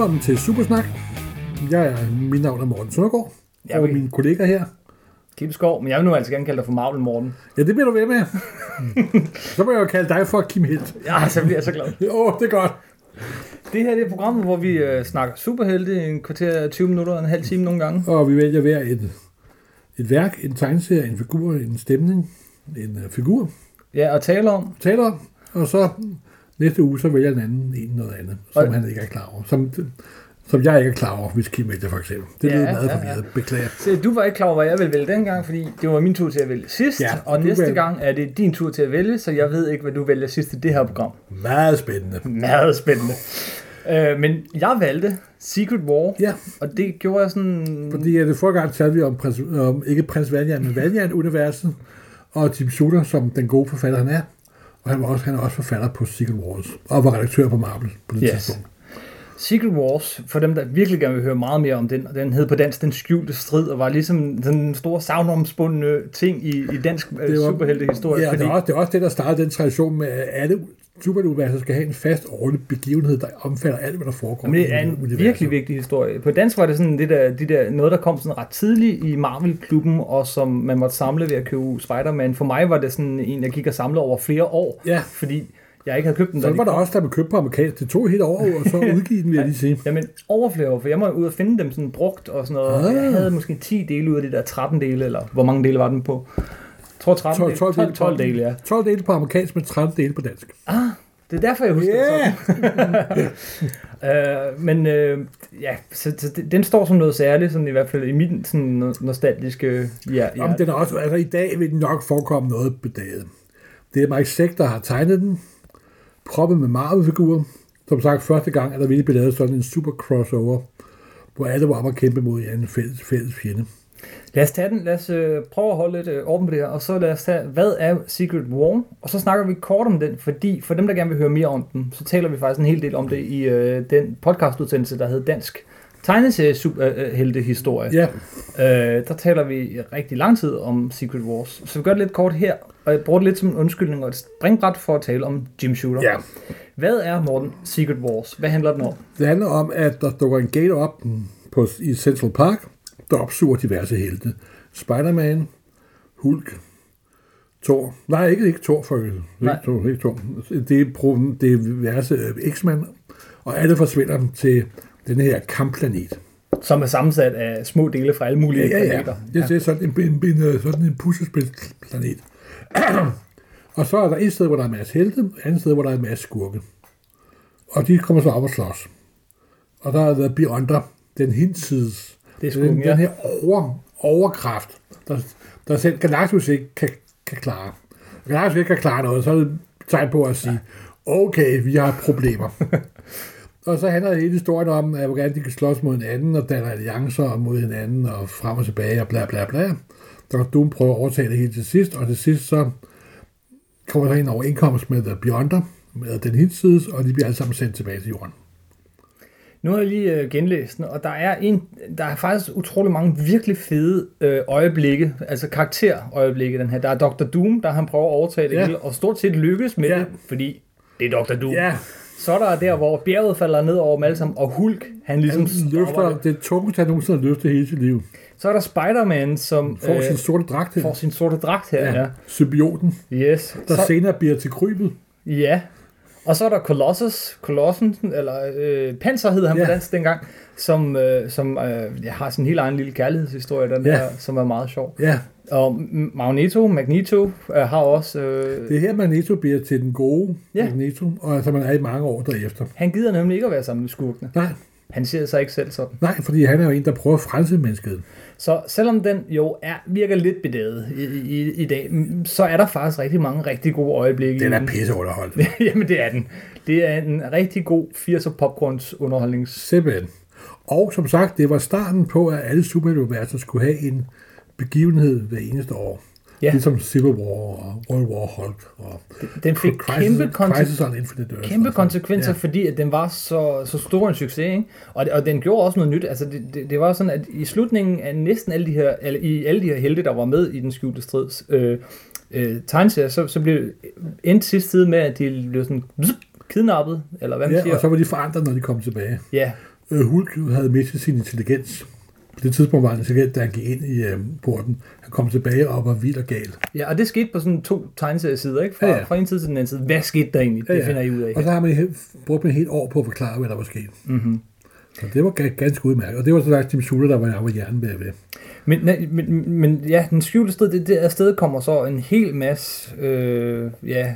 Velkommen til Supersnak. Jeg er, mit navn er Morten Søndergaard, Ja, og vi- min kollega her. Kim Skov, men jeg vil nu altså gerne kalde dig for Marvel Morten. Ja, det bliver du ved med. så må jeg jo kalde dig for Kim Helt. Ja, så bliver jeg så glad. Åh, oh, det er godt. Det her det er programmet, hvor vi øh, snakker superhelte i en kvarter, 20 minutter, en halv time nogle gange. Og vi vælger hver et, et værk, en tegneserie, en figur, en stemning, en uh, figur, Ja, og taler om. taler om, og så næste uge, så vælger den anden en noget andet, som Og- han ikke er klar over. Som, som jeg ikke er klar over, hvis Kim vælger for eksempel. Det Ja, lyder meget ja, ja. forvirret. Beklager. Så du var ikke klar over, hvad jeg ville vælge dengang, fordi det var min tur til at vælge sidst. Ja, og næste vælger. gang er det din tur til at vælge, så jeg ved ikke, hvad du vælger sidst i det her program. Meget spændende. Meget spændende. Øh, men jeg valgte Secret War, Ja, og det gjorde jeg sådan... fordi at det forrige gang talte vi om, prins, om ikke prins Valjean, men Valjean-universet, og Tim Shooter, som den gode forfatter han er. Og han, var også, han er også forfatter på Secret Wars, og var redaktør på Marvel på det Yes. tidspunkt. Secret Wars, for dem, der virkelig gerne vil høre meget mere om den, og den hed på dansk Den Skjulte Strid, og var ligesom sådan en stor savnomspundne ting i, i dansk øh, Det var- superheltehistorie. Ja, fordi, det er, også, det er også det, der startede den tradition med, at alle superuniverser skal have en fast årlig begivenhed, der omfatter alt, hvad der foregår. men det er en universet. virkelig vigtig historie. På dansk var det sådan det der, de der, noget, der kom sådan ret tidligt i Marvel-klubben, og som man måtte samle ved at købe Spider-Man. For mig var det sådan en, jeg gik og samlede over flere år, Ja, fordi jeg ikke havde købt den. så de var der også, der man købte på amerikansk. Det tog helt over, og så udgive den, vil jeg lige sige. Jamen, over flere år, for jeg må ud og finde dem sådan brugt og sådan noget. Ah. Jeg havde måske 10 dele ud af de der 13 dele, eller hvor mange dele var den på? Tror 13 12, dele. 12 12, dele. 12 dele, ja. 12 dele på amerikansk, men 13 dele på dansk. Ah, det er derfor, jeg husker Yeah! det sådan. Uh, men uh, ja, så, så den står som noget særligt, sådan i hvert fald i min sådan no- nostalgiske ja, ja. Om den er også, altså i dag vil den nok forekomme noget bedaget. Det er Mike Zeck, der har tegnet den, proppet med Marvel-figurer. Som sagt, første gang er der virkelig blevet lavet sådan en super crossover, hvor alle var om at kæmpe mod en fælles, fælles fjende. Lad os tage den, lad os øh, prøve at holde lidt øh, åben på det her, og så lad os tage, hvad er Secret War? Og så snakker vi kort om den, fordi for dem, der gerne vil høre mere om den, så taler vi faktisk en hel del om det i øh, den podcastudsendelse, der hedder Dansk Tegneserie-heltehistorie. Ja, Øh, der taler vi rigtig lang tid om Secret Wars. Så vi gør det lidt kort her, og jeg bruger det lidt som en undskyldning og et springbræt for at tale om Jim Shooter. ja. Hvad er, Morten, Secret Wars? Hvad handler den om? Det handler om, at der dukker en gate op på, i Central Park, der opsuger diverse helte. Spider-Man, Hulk, Thor. Nej, ikke, ikke Thor for. Ikke Thor, ikke Thor. Det er, pro- det er diverse øh, X-Men, og alle forsvinder til den her kampplanet. Som er sammensat af små dele fra alle mulige Ja, ja, ja. planeter. Det, det er sådan en, en, en, øh, sådan en puslespilsplanet. og så er der et sted, hvor der er en masse helte, et andet sted, hvor der er en masse skurke. Og de kommer så op og slås. Og der er der Beyonder, den hinsides. Det er den, skurken, ja. den her over, overkraft, der, der selv Galactus ikke kan, kan klare. Galactus ikke kan klare noget, så er det et tegn på at sige, okay, vi har problemer. Og så handler hele historien om, at hvordan de kan slås mod hinanden, og danne alliancer mod hinanden, og frem og tilbage, og bla bla bla. Dr. Doom prøver at overtage det hele til sidst, og til sidst så kommer der en overenkomst med The Beyonder, med den hinsides, og de bliver alle sammen sendt tilbage til jorden. Nu har jeg lige øh, genlæst den, og der er, en, der er faktisk utrolig mange virkelig fede øh, øjeblikke, altså karakterøjeblikke den her. Der er Dr. Doom, der han prøver at overtage det Ja. hele, og stort set lykkes med Ja. det, fordi det er Dr. Doom. Ja, Så er der der, hvor bjerget falder ned over dem alle sammen, og Hulk, han ligesom han løfter, det. det er tungest, han nogensinde har løftet hele sit liv. Så er der Spider-Man, som Får øh, sin sorte dragt her. får sin sorte dragt her. Ja. Ja, symbioten, Yes. der Så, senere bliver til krybet. ja. Og så er der Colossus, Colossen, eller øh, Panser hed han Ja. på dansk dengang, som, øh, som øh, ja, har sin helt egen lille kærlighedshistorie, den Ja. der, som er meget sjov. Ja, Og Magneto, Magneto øh, har også... Øh, det er her, Magneto bliver til den gode Ja. Magneto, og altså man er i mange år derefter. han gider nemlig ikke at være sammen med skurkene. Nej, Han ser sig ikke selv sådan. nej, fordi han er jo en, der prøver at frelse mennesket. Så selvom den jo er, virker lidt bedaget i, i, i dag, så er der faktisk rigtig mange rigtig gode øjeblikke Den er pisse underholdt. Jamen det er den. Det er en rigtig god 80'er popcorns underholdnings... Simpelthen. Og som sagt, det var starten på, at alle superhelteuniverser skulle have en begivenhed hver eneste år. Ja. Ligesom Civil War og World War Hulk og Den fik Crisis, kæmpe, Crisis on Infinite Earths. kæmpe sådan. konsekvenser, ja. fordi at den var så, så stor en succes. Ikke? Og, og den gjorde også noget nyt. Altså det, det, det var sådan, at i slutningen af næsten alle de her, eller i alle de her helte, der var med i den skjulte strids, øh, øh, tegneserie, så, så blev endte sidste side med, at de blev sådan bzz, kidnappet, eller hvad man Ja, siger. og så var de forandret, når de kom tilbage. Ja, øh, Hulk havde mistet sin intelligens. På det tidspunkt var han intelligent, da han gik ind i øh, porten. Han kom tilbage og var vild og gal. Ja, og det skete på sådan to tegneseriesider, ikke? Fra, Ja, ja, ja. ja. fra en side til den anden side. Hvad skete der egentlig? Det finder I ud af. Og så har man he- brugt et helt år på at forklare, hvad der var sket. Mm-hmm. Så det var ga- ganske udmærket. Og det var så faktisk Jim Shooter, der var, jeg var hjernen bagved. Men, nej, men, men ja, den skjulte sted, det, det afsted kommer så en hel masse, øh, ja,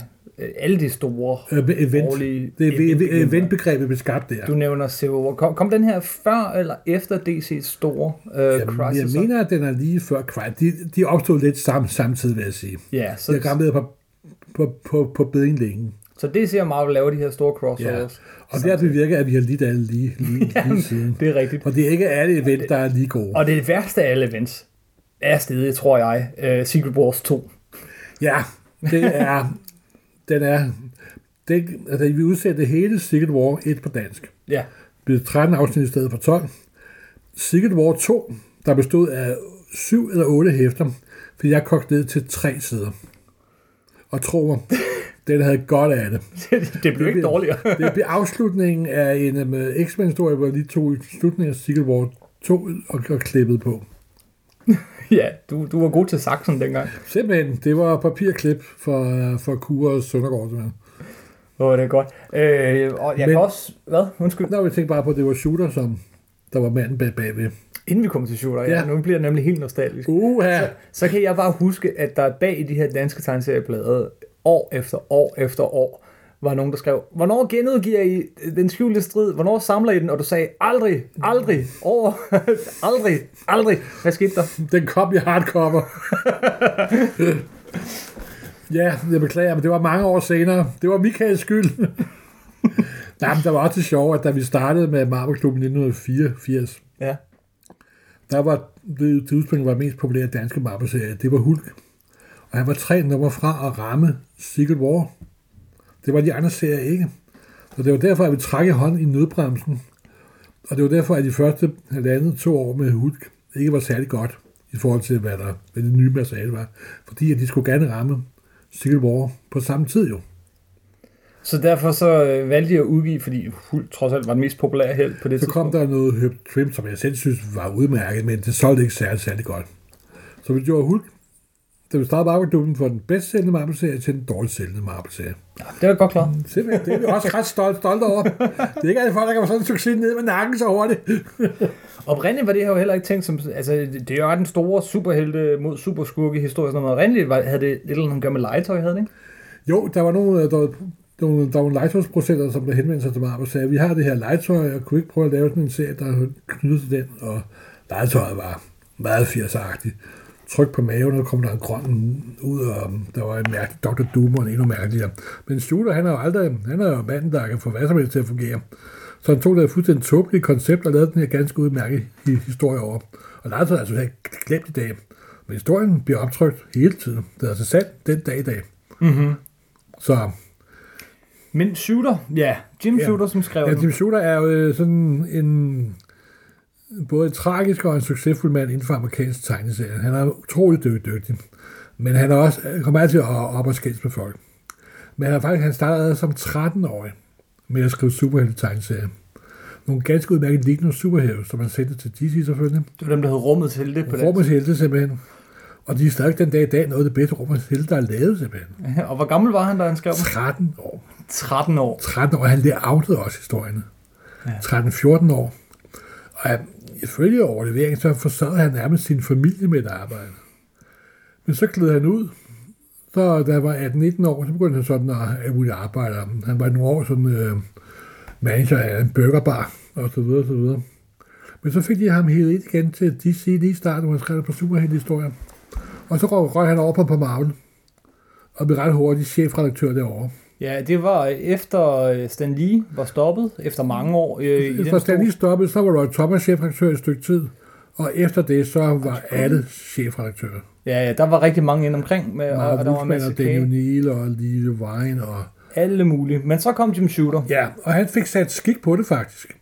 alle de store Øh, event. årlige Det event- event, eventbegrebet blev skabt der. Du nævner Civil War. Kom, kom den her før eller efter DC's store øh, Jamen, crisis? jeg mener, at den er lige før Crisis. De, de opstod lidt sam, samtidig, vil jeg sige. Ja, Så jeg gamle på, på, på, på beding længe. så DC og Marvel laver de her store crossovers. Og det har bevirket, at vi har lidt alle lige, lige, lige siden. Det er rigtigt. Og det er ikke alle event, der er lige gode. Og det værste af alle events er stedet, tror jeg, uh, Secret Wars 2. Ja, det er... Den er... Det, altså, vi udsætte hele Secret War 1 på dansk. Ja, blev 13 afsnit i stedet for 12. Secret War 2, der bestod af 7 eller 8 hæfter, fordi jeg kogte ned til 3 sider. Og tro mig, den havde godt af det. det blev ikke dårligere. Det blev afslutningen af en um, X-Men-historie, hvor jeg lige tog slutningen af Secret War 2 og, og klippet på. ja, du, du var god til saksen dengang. Simpelthen, det var papirklip for, for Kure og Søndergaard. Simpelthen. Åh, oh, det er godt. Øh, og jeg Men- kan også... Hvad? Undskyld. Nå, jeg tænkte bare på, at det var Shooter, som der var manden bag bagved. Inden vi kommer til shooter, ja. Ja. ja. nu bliver jeg nemlig helt nostalgisk. Uha! Så, så kan jeg bare huske, at der bag i de her danske tegneserieblade, år efter år efter år, var nogen, der skrev, hvornår genudgiver I den skjulte strid? Hvornår samler I den? Og du sagde, aldrig, aldrig, over, aldrig, aldrig. Hvad skete der? Den kom i hardcover. ja, jeg beklager, men det var mange år senere. Det var Michaels skyld. Nej, men der var også det sjove, at da vi startede med Marvel Klubben i 1984, Ja. der var det tidspunkt, var mest populære danske Marvel-serie, det var Hulk. Og han var tre nummer fra at ramme Secret War. Det var de andre serier ikke. Så det var derfor, at vi trak i hånd i nødbremsen. Og det var derfor, at de første halvandet to år med Hulk ikke var særlig godt i forhold til, hvad, der, hvad det nye materiale var. Fordi at de skulle gerne ramme Secret War på samme tid jo. Så derfor så øh, valgte jeg at udgive, fordi Hulk trods alt var den mest populære held på det Så kom tidspunkt. der noget Herb Trim, som jeg selv synes var udmærket, men det solgte ikke særlig, særlig godt. Så vi gjorde Hulk, da vi startede Marvel-klubben, for den bedst sælgende Marvel-serie til den dårligst sælgende Marvel-serie. Ja, det er jeg godt klar. Simpelthen, det er vi også ret stolt, stolte over. Det er ikke alle folk, der kan få sådan en succes ned med nakken så hurtigt. Oprindeligt var det her jo heller ikke tænkt som... Altså, det er jo den store superhelte mod superskurke historie. Sådan noget. Oprindeligt var, havde det lidt eller andet at gøre med legetøj, havde det ikke? Jo, der var nogle, der var, der var, der var legetøjsprocenter, som der henvendte sig til mig og sagde, vi har det her legetøj, og kunne ikke prøve at lave sådan en serie, der knytter til den, og legetøjet var meget 80'er-agtigt. Tryk på maven, og kom der en grøn ud, og der var en mærkelig Dr. Doom, og en endnu mærkeligere. Men Shooter, han er jo aldrig, han er jo manden, der kan få hvad som helst til at fungere. Så han tog det fuldstændig tåbelige koncept og lavede den her ganske udmærket hi- historie over. Og legetøjet er altså glemt i dag. Men historien bliver optrykt hele tiden. Det er altså sandt den dag i dag. Mm-hmm. Så Men Shooter, ja. Jim Ja. Shooter, som skrev Ja. Tim Shooter er jo øh, sådan en både en tragisk og en succesfuld mand inden for amerikansk tegneserie. Han er utrolig dy- dygtig. Men han er også, kommer altid op og skændes med folk. Men han, faktisk, han startede som 13-årig med at skrive superhelte tegneserier. Nogle ganske udmærket lignende superhelte, som han sendte til DC selvfølgelig. Det var dem, der havde rummet til det på det. Rummets helte simpelthen. Og de er stadig den dag i dag noget af det bedste rummets helte, der er lavet simpelthen. Og hvor gammel var han, da han skrev dem? 13 år. 13 år. 13 år, han outede også historierne. Ja. 13-14 år. Og ifølge overleveringen, så forsørgede han nærmest sin familie med et arbejde. Men så gled han ud. Så da jeg var 18-19 år, så begyndte han sådan at ud arbejde. Han var nogle år sådan øh, manager af en burgerbar, og så videre, og så videre. Men så fik de ham hævet ind igen til DC lige i starten, hvor han skrev på superhelte Og så røg røg han over på, på Marvel, og blev ret hurtigt chefredaktør derovre. Ja, det var efter øh, Stan Lee var stoppet, efter mange år øh, i den Efter Stan lige stoppede, så var Roy Thomas chefredaktør i et stykke tid, og efter det, så var alle chefredaktører. Ja, ja, der var rigtig mange ind omkring, med, og, Mark og der var Wolfman og Daniel. Neal og Lee Vine og... Alle mulige. Men så kom Jim Shooter. Ja, og han fik sat skik på det faktisk.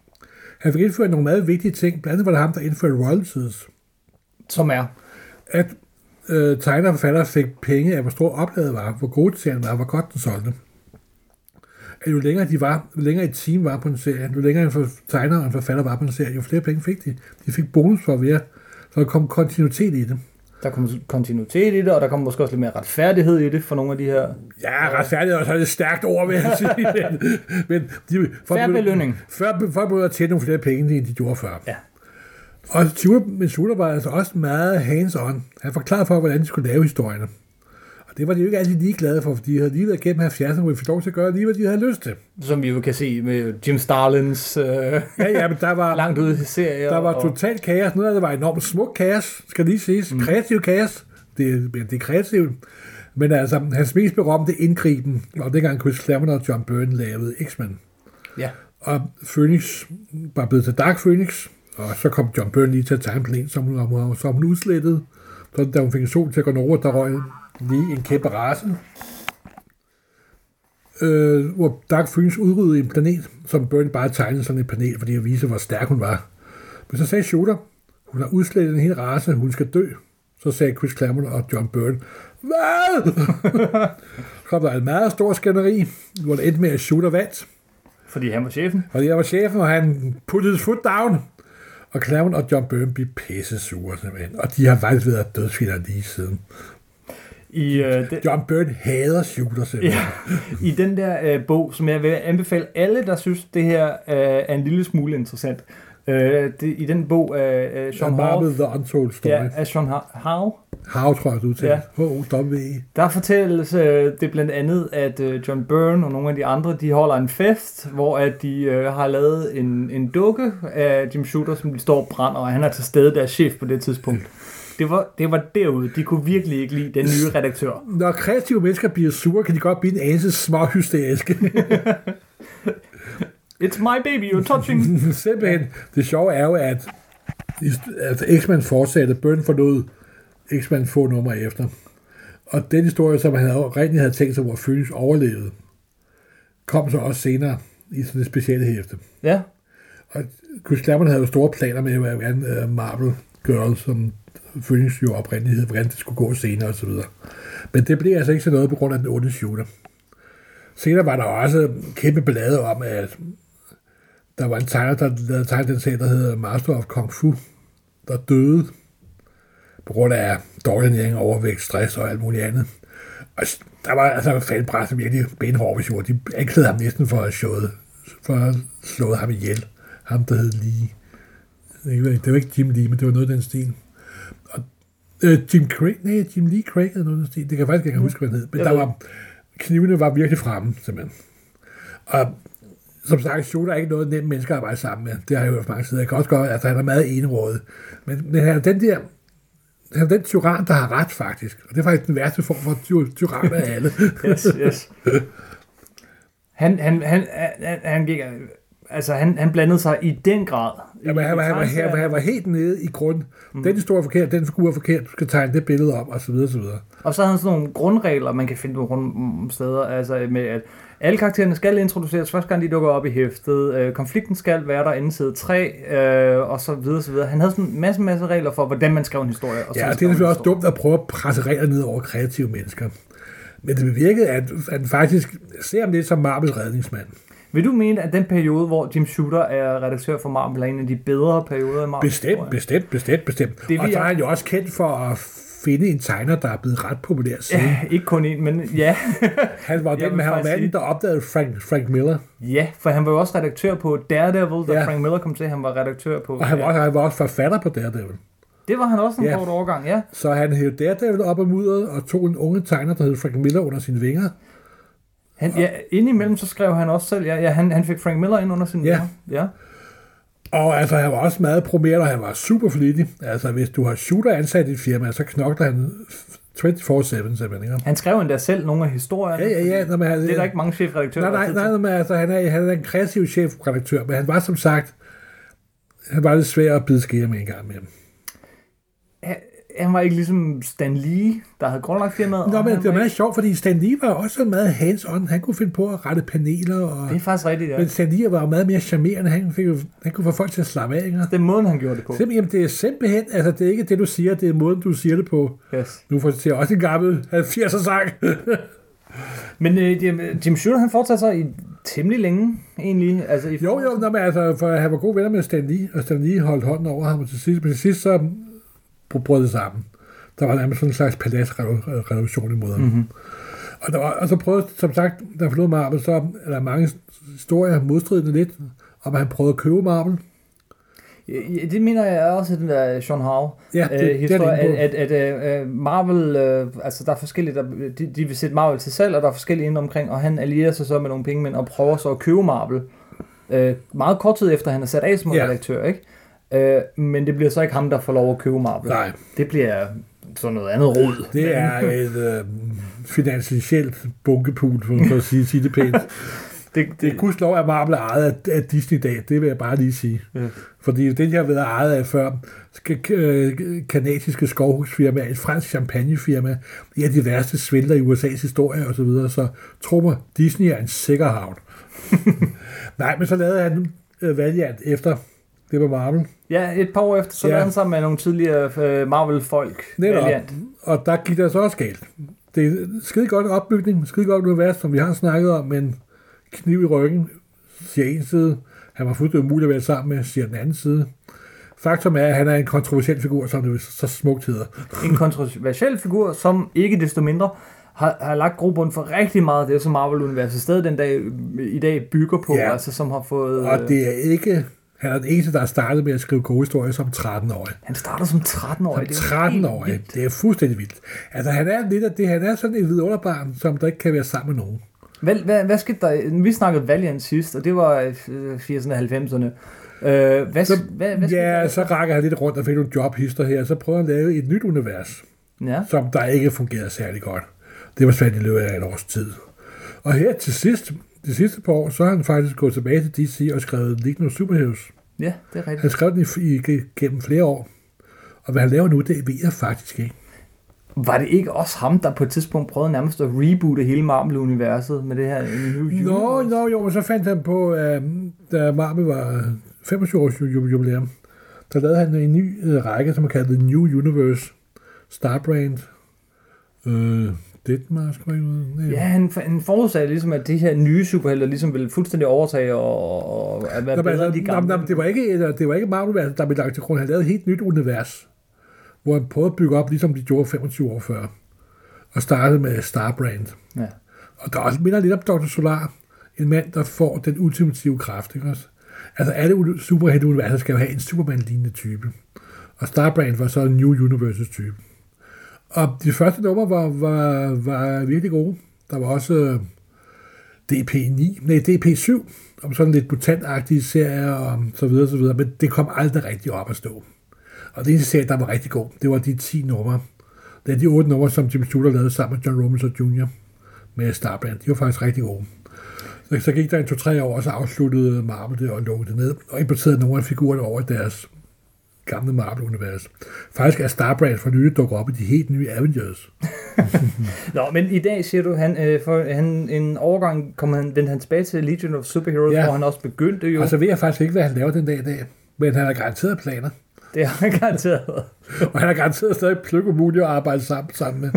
Han fik indført nogle meget vigtige ting. Blandt andet var det ham, der indførte royalties. Som er. At øh, tegner og forfatter fik penge af, hvor stor oplaget var, hvor god serien var, hvor godt den solgte. At jo længere de var, jo længere et team var på en serie, jo længere en tegner og en forfatter var på en serie, jo flere penge fik de. De fik bonus for at være, så der kom kontinuitet i det. Der kom kontinuitet i det, og der kom måske også lidt mere retfærdighed i det for nogle af de her... Ja, retfærdigt er også et stærkt ord, vil jeg sige. men, men de, folk begyndte- belønning. Før folk begyndte at tjene nogle flere penge, end de gjorde før. Ja. Og Shooter, men Shooter var altså også meget hands-on. Han forklarede for, hvordan de skulle lave historierne. Og det var de jo ikke altid lige glade for, for de havde lige været gennem 70'erne, hvor vi fik lov til at gøre lige, hvad de havde lyst til. Som vi jo kan se med Jim Starlins øh, Ja, ja, men der var, langt ude serier. der var og, totalt kaos. Noget af det var enormt smuk kaos, skal lige siges. Mm. Kreativ kaos. Det, er- det er kreativt. Men altså, hans mest berømte indgriben var dengang Chris Claremont og John Byrne lavede X-Men. Ja, Og Phoenix var blevet til Dark Phoenix, og så kom John Byrne lige til at tegne planen, som hun, som hun udslettede. Så da hun fik en sol til at gå over, der røg lige en kæmpe race. Øh, hvor Dark Phoenix udryddede en planet, som Byrne bare tegnede sådan en planet, fordi at vise, hvor stærk hun var. Men så sagde Shooter, hun har udslettet en hel race, hun skal dø. Så sagde Chris Claremont og John Byrne, hvad? så kom der en meget stor skænderi, hvor det endte med, at Shooter vandt. fordi han var chefen. Og jeg var chefen, og han put his foot down. Og Claremont og John Byrne blev pisse sure, simpelthen. Og de har faktisk været dødsfjender lige siden. I, øh, den, John Byrne hader shooter, simpelthen. ja, I den der øh, bog, som jeg vil anbefale alle, der synes, det her øh, er en lille smule interessant. Øh, det, I den bog af øh, Sean Howe, The Untold Story. ja, af Sean Howe, Howe, How, tror jeg, du til. Ja. H-O-W-E. Der fortælles øh, det blandt andet, at øh, John Byrne og nogle af de andre, de holder en fest, hvor at de øh, har lavet en, en dukke af Jim Shooter, som de står og brænder, og han er til stede, der er chef på det tidspunkt. Det var, det var derude. De kunne virkelig ikke lide den nye redaktør. Når kreative mennesker bliver sure, kan de godt blive en anelse småhysteriske. It's my baby, you're touching. simpelthen. Det sjove er jo, at altså X-Men fortsatte. Byrne forlod X-Men få numre efter. Og den historie, som han havde, rigtig havde tænkt sig, hvor Phoenix overlevede, kom så også senere i sådan et specielle hæfte. Ja, Og Chris Claremont havde jo store planer med, hvordan uh, Marvel Girl, som Phoenix jo oprindeligt hed, hvordan det skulle gå senere osv. Men det blev altså ikke så noget på grund af den onde shooter. Senere var der også kæmpe ballade om, at der var en tegner, der lavede tegnet den serie, der hedder Master of Kung Fu, der døde på grund af dårlig næring, overvægt, stress og alt muligt andet. Og der var altså faldpressen virkelig benhård, hvis de anklagede ham næsten for at showet, for at slået ham ihjel. Ham, der hed Lee. Det var ikke Jim Lee, men det var noget af den stil. Øh, Jim Craig, nej, Jim Lee Craig eller noget. Det kan jeg faktisk ikke huske, hvad han hed. Men Jeg der ved. var, knivene var virkelig fremme, simpelthen. Og som sagt, Shooter er ikke noget nemt menneske at arbejde sammen med. Det har jeg hørt fra mange sider. Jeg kan også godt, at han er meget enrådet. Men, men han er den der, han er den tyran, der har ret, faktisk. Og det er faktisk den værste form for ty- tyran af alle. yes, yes. Han, han, han, han, han gik, altså han, han blandede sig i den grad. Jamen, han, var, han, var, han, var, han var helt nede i grund. Mm. Den historie er forkert, den skulle er forkert, du skal tegne det billede op, og så videre, og så videre. Og så havde han sådan nogle grundregler, man kan finde på rundt steder, altså med at alle karaktererne skal introduceres første gang, de dukker op i hæftet. Øh, konflikten skal være der inden side 3, øh, og så videre, så videre. Han havde sådan en masse, masse regler for, hvordan man skrev en historie. Og Ja, sådan det er selvfølgelig også dumt at prøve at presse regler ned over kreative mennesker. Men det bevirkede, at, at han faktisk ser ham lidt som Marvels redningsmand. Vil du mene, at den periode, hvor Jim Shooter er redaktør for Marvel, er en af de bedre perioder i Marvel? Bestemt, bestemt, bestemt, bestemt. Det og så er han jo også kendt for at finde en tegner, der er blevet ret populær siden. Ja, ikke kun en, men ja. Han var den, med han var manden, sige- der opdagede Frank, Frank Miller. ja, for han var jo også redaktør på Daredevil, da Ja. Frank Miller kom til. Han var redaktør på... Og han var, også, han var også forfatter på Daredevil. Det var han også en Ja. kort overgang, ja. Så han hævde Daredevil op af mudderet og tog en unge tegner, der hed Frank Miller, under sine vinger. Han, ja, indimellem så skrev han også selv, ja, ja han, han fik Frank Miller ind under sin Ja. ja. Og altså, han var også meget promeret, og han var super flittig. Altså, hvis du har shooter ansat i et firma, så knokler han 24-7 simpelthen. Ikke? Han skrev endda selv nogle af historierne. Ja, ja, ja. Når man, Det er der ikke mange chefredaktører. Nej, nej, nej, men altså, han er, han er en kreativ chefredaktør, men han var som sagt, han var lidt svær at bide skære med en gang med. Han, var ikke ligesom Stan Lee, der havde grundlagt firmaet. Nå, men det var meget ikke- sjovt, fordi Stan Lee var også meget hands-on. Han kunne finde på at rette paneler, og... Det er faktisk rigtigt, ja. Men Stan Lee var meget mere charmerende. Han, fik han kunne få folk til at slappe af, ikke? Det er måden, han gjorde det på. Simpelthen, det er simpelthen, altså det er ikke det, du siger, det er måden, du siger det på. Yes. Nu får jeg også en gammel 80'er sang. Men øh, Jim- Jim Shooter, han fortsatte sig i temmelig længe, egentlig. Altså, i Jo, jo, nå, men altså, for han var gode venner med Stan Lee, og Stan Lee holdt hånden over ham, og til sidst, men til sidst så brød det sammen. Der var nærmest sådan en slags paladsrevolution imod ham. Mm-hmm. Og, der var, og så prøvede, som sagt, der forlod Marvel, så er der mange historier modstridende lidt, om at han prøvede at købe Marvel. Ja, det mener jeg også, den der Sean Howe Ja, det- øh, det historie, det at, at, at uh, Marvel, øh, altså der er forskellige, der, de, de vil sætte Marvel til salg, og der er forskellige inde omkring, og han allierer sig så med nogle penge, men og prøver så at købe Marvel. Øh, meget kort tid efter, han er sat af som Ja. redaktør, ikke? Øh, men det bliver så ikke ham, der får lov at købe Marvel. Nej. Det bliver sådan noget andet rod. Det er et øh, finansielt bunkepul, for, at sige, sige det pænt. det, Det er gudskelov, at Marvel er ejet af, af Disney i dag, det vil jeg bare lige sige. Ja. Fordi det, de har været ejet af før, skal, øh, kanadiske skovhusfirma, et fransk champagnefirma, det er de værste svindler i USA's historie osv., så, videre. så tro mig, Disney er en sikker havn. Nej, men så lavede han øh, Valiant efter, det var Marvel. Ja, et par år efter, så Ja. han sammen med nogle tidligere øh, Marvel-folk. Netop. Og der gik det så også galt. Det er skide godt opbygning, skide godt univers, som vi har snakket om, men kniv i ryggen, siger en side. Han var fuldstændig umulig at være sammen med, siger den anden side. Faktum er, at han er en kontroversiel figur, som det så smukt hedder. En kontroversiel figur, som ikke desto mindre har, har lagt grobund for rigtig meget af det, som Marvel-universet stadig den dag, i dag bygger på, Ja. altså som har fået... Og det er ikke... Han er den eneste, der har startet med at skrive gode historier som 13-årig. Han starter som 13-årig. Som Det er jo helt 13-årig. vildt. Det er fuldstændig vildt. Altså, han er lidt af det. Han er sådan et vidunderbarn, som der ikke kan være sammen med nogen. Hvad, hvad, hvad skete der? Vi snakkede Valiant sidst, og det var øh, 80'erne og 90'erne. Øh, hvad, Så, hvad, hvad ja, der? så rækker han lidt rundt og fik nogle jobhister her, så prøver han at lave et nyt univers. Ja. som der ikke fungerede særlig godt. Det var svært i løbet af et års tid. Og her til sidst, de sidste par år, så har han faktisk gået tilbage til DC og skrevet Legion of Superheroes. ja, det er rigtigt. Han skrev den i, i, gennem flere år. Og hvad han laver nu, det ved jeg faktisk ikke. Var det ikke også ham, der på et tidspunkt prøvede nærmest at reboote hele Marvel-universet med det her New Nå, Universe? nå, jo, men så fandt han på, øh, da Marvel var 25 års ju- ju- jubilæum, der lavede han en ny øh, række, som er kaldt The New Universe. Starbrand. Øh, Deadmask, var noget? Ja, han, han forudsagde ligesom, at de her nye superhelte ligesom ville fuldstændig overtage og, og at være Nå, bedre altså, end de nå, gamle. men det var ikke, et- det var ikke Marvel, der blev lagt til grund. Han lavede et helt nyt univers, hvor han prøvede at bygge op, ligesom de gjorde 25 år før. Og startede med Starbrand. Ja. Og der også minder lidt om Dr. Solar. En mand, der får den ultimative kraft. Ikke også? Altså alle uni- superhelte-universer skal jo have en Superman-lignende type. Og Starbrand var så en New Universes type. Og de første numre var, var, var virkelig gode. Der var også øh, DP9, nej, DP7, om sådan lidt mutantagtige serier og så videre, så videre, men det kom aldrig rigtig op at stå. Og det eneste serie, der var rigtig god, det var de 10 numre. Det er de 8 numre, som Jim Shooter lavede sammen med John Romita Jr. med Starbrand. De var faktisk rigtig gode. Så, så gik der en to-tre år, og så afsluttede Marvel det og lukkede det ned, og importerede nogle af figurerne over i deres gamle Marvel-univers. Faktisk er Starbrand for nylig dukket op i de helt nye Avengers. Nå, men i dag siger du, han, øh, for han, en overgang kom han, vendte han tilbage til Legion of Superheroes, Ja. hvor han også begyndte jo. Og så ved jeg faktisk ikke, hvad han laver den dag i dag. Men han har garanteret planer. Det har han garanteret. Og han har garanteret stadig pløk umuligt at arbejde sammen, sammen med.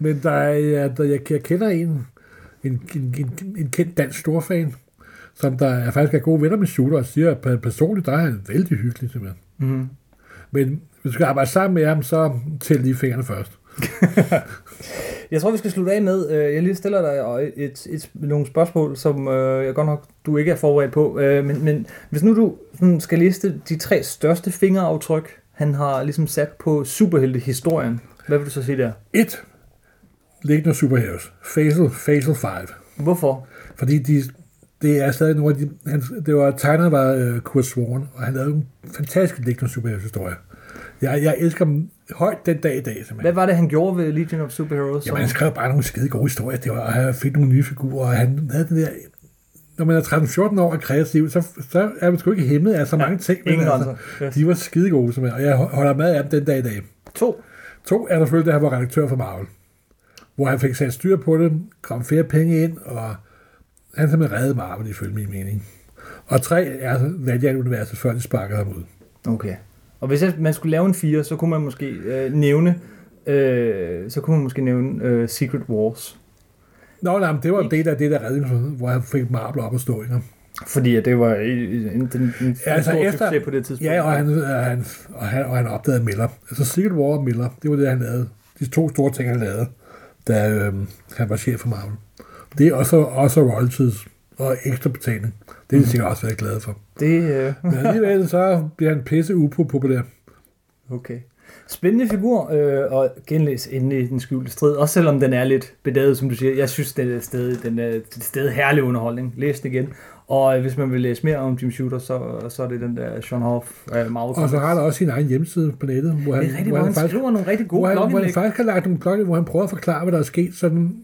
Men der er, ja, der, jeg, jeg kender en, en, en, en, en kendt dansk storfan, som der er faktisk er gode venner med Shooter, og siger, at per- personligt, der er han vældig hyggelig simpelthen. Mm. Men hvis du skal arbejde sammen med ham, så tæl lige fingrene først. Jeg tror, vi skal slutte af med, øh, jeg lige stiller dig et, et, et, nogle spørgsmål, som øh, jeg godt nok, du ikke er forberedt på. Øh, men, men hvis nu du sådan, skal liste de tre største fingeraftryk, han har ligesom sat på superhelte-historien, hvad vil du så sige der? 1. Legion of Superheroes. Fatal, Fatal 5. Hvorfor? Fordi de, det er stadig nogle af de... Han, det var, tegneren var uh, Kurt Swan, og han lavede en fantastisk Legion of Superheroes historie. Jeg, jeg elsker dem højt den dag i dag, simpelthen. Hvad var det, han gjorde ved Legion of Superheroes? Jamen, han skrev bare nogle skide gode historier. Det var, og han fik nogle nye figurer, og han havde den der... Når man er 13-14 år og kreativ, så, så er man sgu ikke hæmmet af så mange ting. men Ingen altså. Yes. de var skide gode, simpelthen. Og jeg holder med af dem den dag i dag. To. To er der selvfølgelig, da han var redaktør for Marvel. Hvor han fik sat styr på det, kom flere penge ind, og han simpelthen reddede Marvel, ifølge min mening. Og tre er så Valiant-universet, før de sparkede ham ud. Okay. Og hvis jeg, man skulle lave en fire, så kunne man måske øh, nævne, øh, så kunne man måske nævne øh, Secret Wars. Nå, nej, men det var del af det der redning, hvor han fik Marvel op at stå. Ikke? Fordi at det var en, en, en, en Ja, altså stor efter- succes på det tidspunkt. Ja, og han, og han, og han, og han opdagede Miller. Altså Secret War og Miller, det var det, han lavede. De to store ting, han lavede, da øhm, han var chef for Marvel. Det er også, også royalties og ekstra betaling. Det er de sikkert også været glade for. Det, øh, Men alligevel så bliver han pisse upopulær. okay. Spændende figur, øh, og genlæs inde i den skjulte strid, også selvom den er lidt bedaget, som du siger. Jeg synes, det er stadig, den er, stadig herlig underholdning. Læs den igen. Og øh, hvis man vil læse mere om Jim Shooter, så, så er det den der Sean Hoff øh, Marvel Og så har han også sin egen hjemmeside på nettet, hvor han, Det er rigtigt, hvor hvor han, han faktisk, nogle rigtig hvor gode han, hvor han faktisk har lagt nogle blog, hvor han prøver at forklare, hvad der er sket, sådan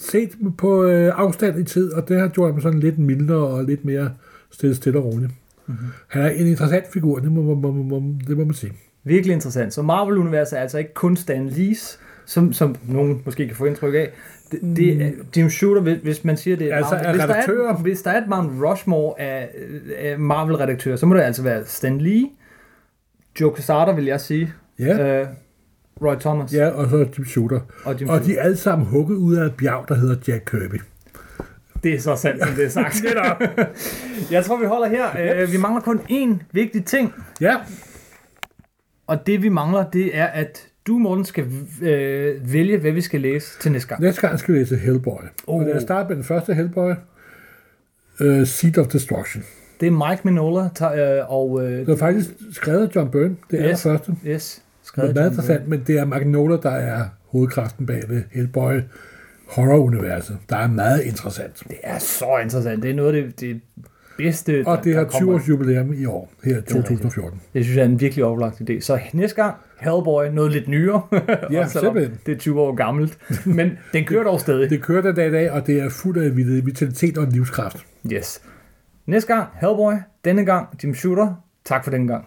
set på øh, afstand i tid, og det har gjort ham sådan lidt mildere og lidt mere stille, stille og roligt. Mhm. Mm-hmm. Han er en interessant figur, det må, må, må, må, det må man sige. Virkelig interessant. Så Marvel-universet er altså ikke kun Stan Lee's, som, som nogen måske kan få indtryk af. Det, det er Jim Shooter, hvis, man siger det. Altså, Marvel- hvis, der er, hvis der er et Mount Rushmore af, af Marvel-redaktører, så må det altså være Stan Lee, Joe Quesada, vil jeg sige, Ja, øh, Roy Thomas ja og så Jim Shooter. og Jim Og de er alle sammen hugget ud af et bjerg, der hedder Jack Kirby. Det er så sandt, som det er sagt. jeg tror, vi holder her. Øh, vi mangler kun én vigtig ting, Ja, og det vi mangler, det er, at du, Morten, skal øh, vælge, hvad vi skal læse til næste gang. næste gang skal vi læse Hellboy. Oh. Og Oh. lad os starte med den første Hellboy. Uh, Seed of Destruction. Det er Mike Minola, tager, øh, og... Øh, Det er faktisk skrevet af John Byrne, det er Yes. yes. første. Yes, skrevet er af meget interessant, men det er Magnola, der er hovedkraften bag ved Hellboy horror-universet. Der er meget interessant. Det er så interessant. Det er noget af det, det bedste, Og der- det der har kommer. 20 års jubilæum i år, her i er rigtigt. 2014. Det synes jeg er en virkelig oplagt idé. Så næste gang, Hellboy, noget lidt nyere. Ja, simpelthen. Det er 20 år gammelt. Men den kører dog stadig. Det kører den dag i dag, og det er fuld af vitalitet og livskraft. Yes. Næste gang, Hellboy. Denne gang, Jim Shooter. Tak for den gang.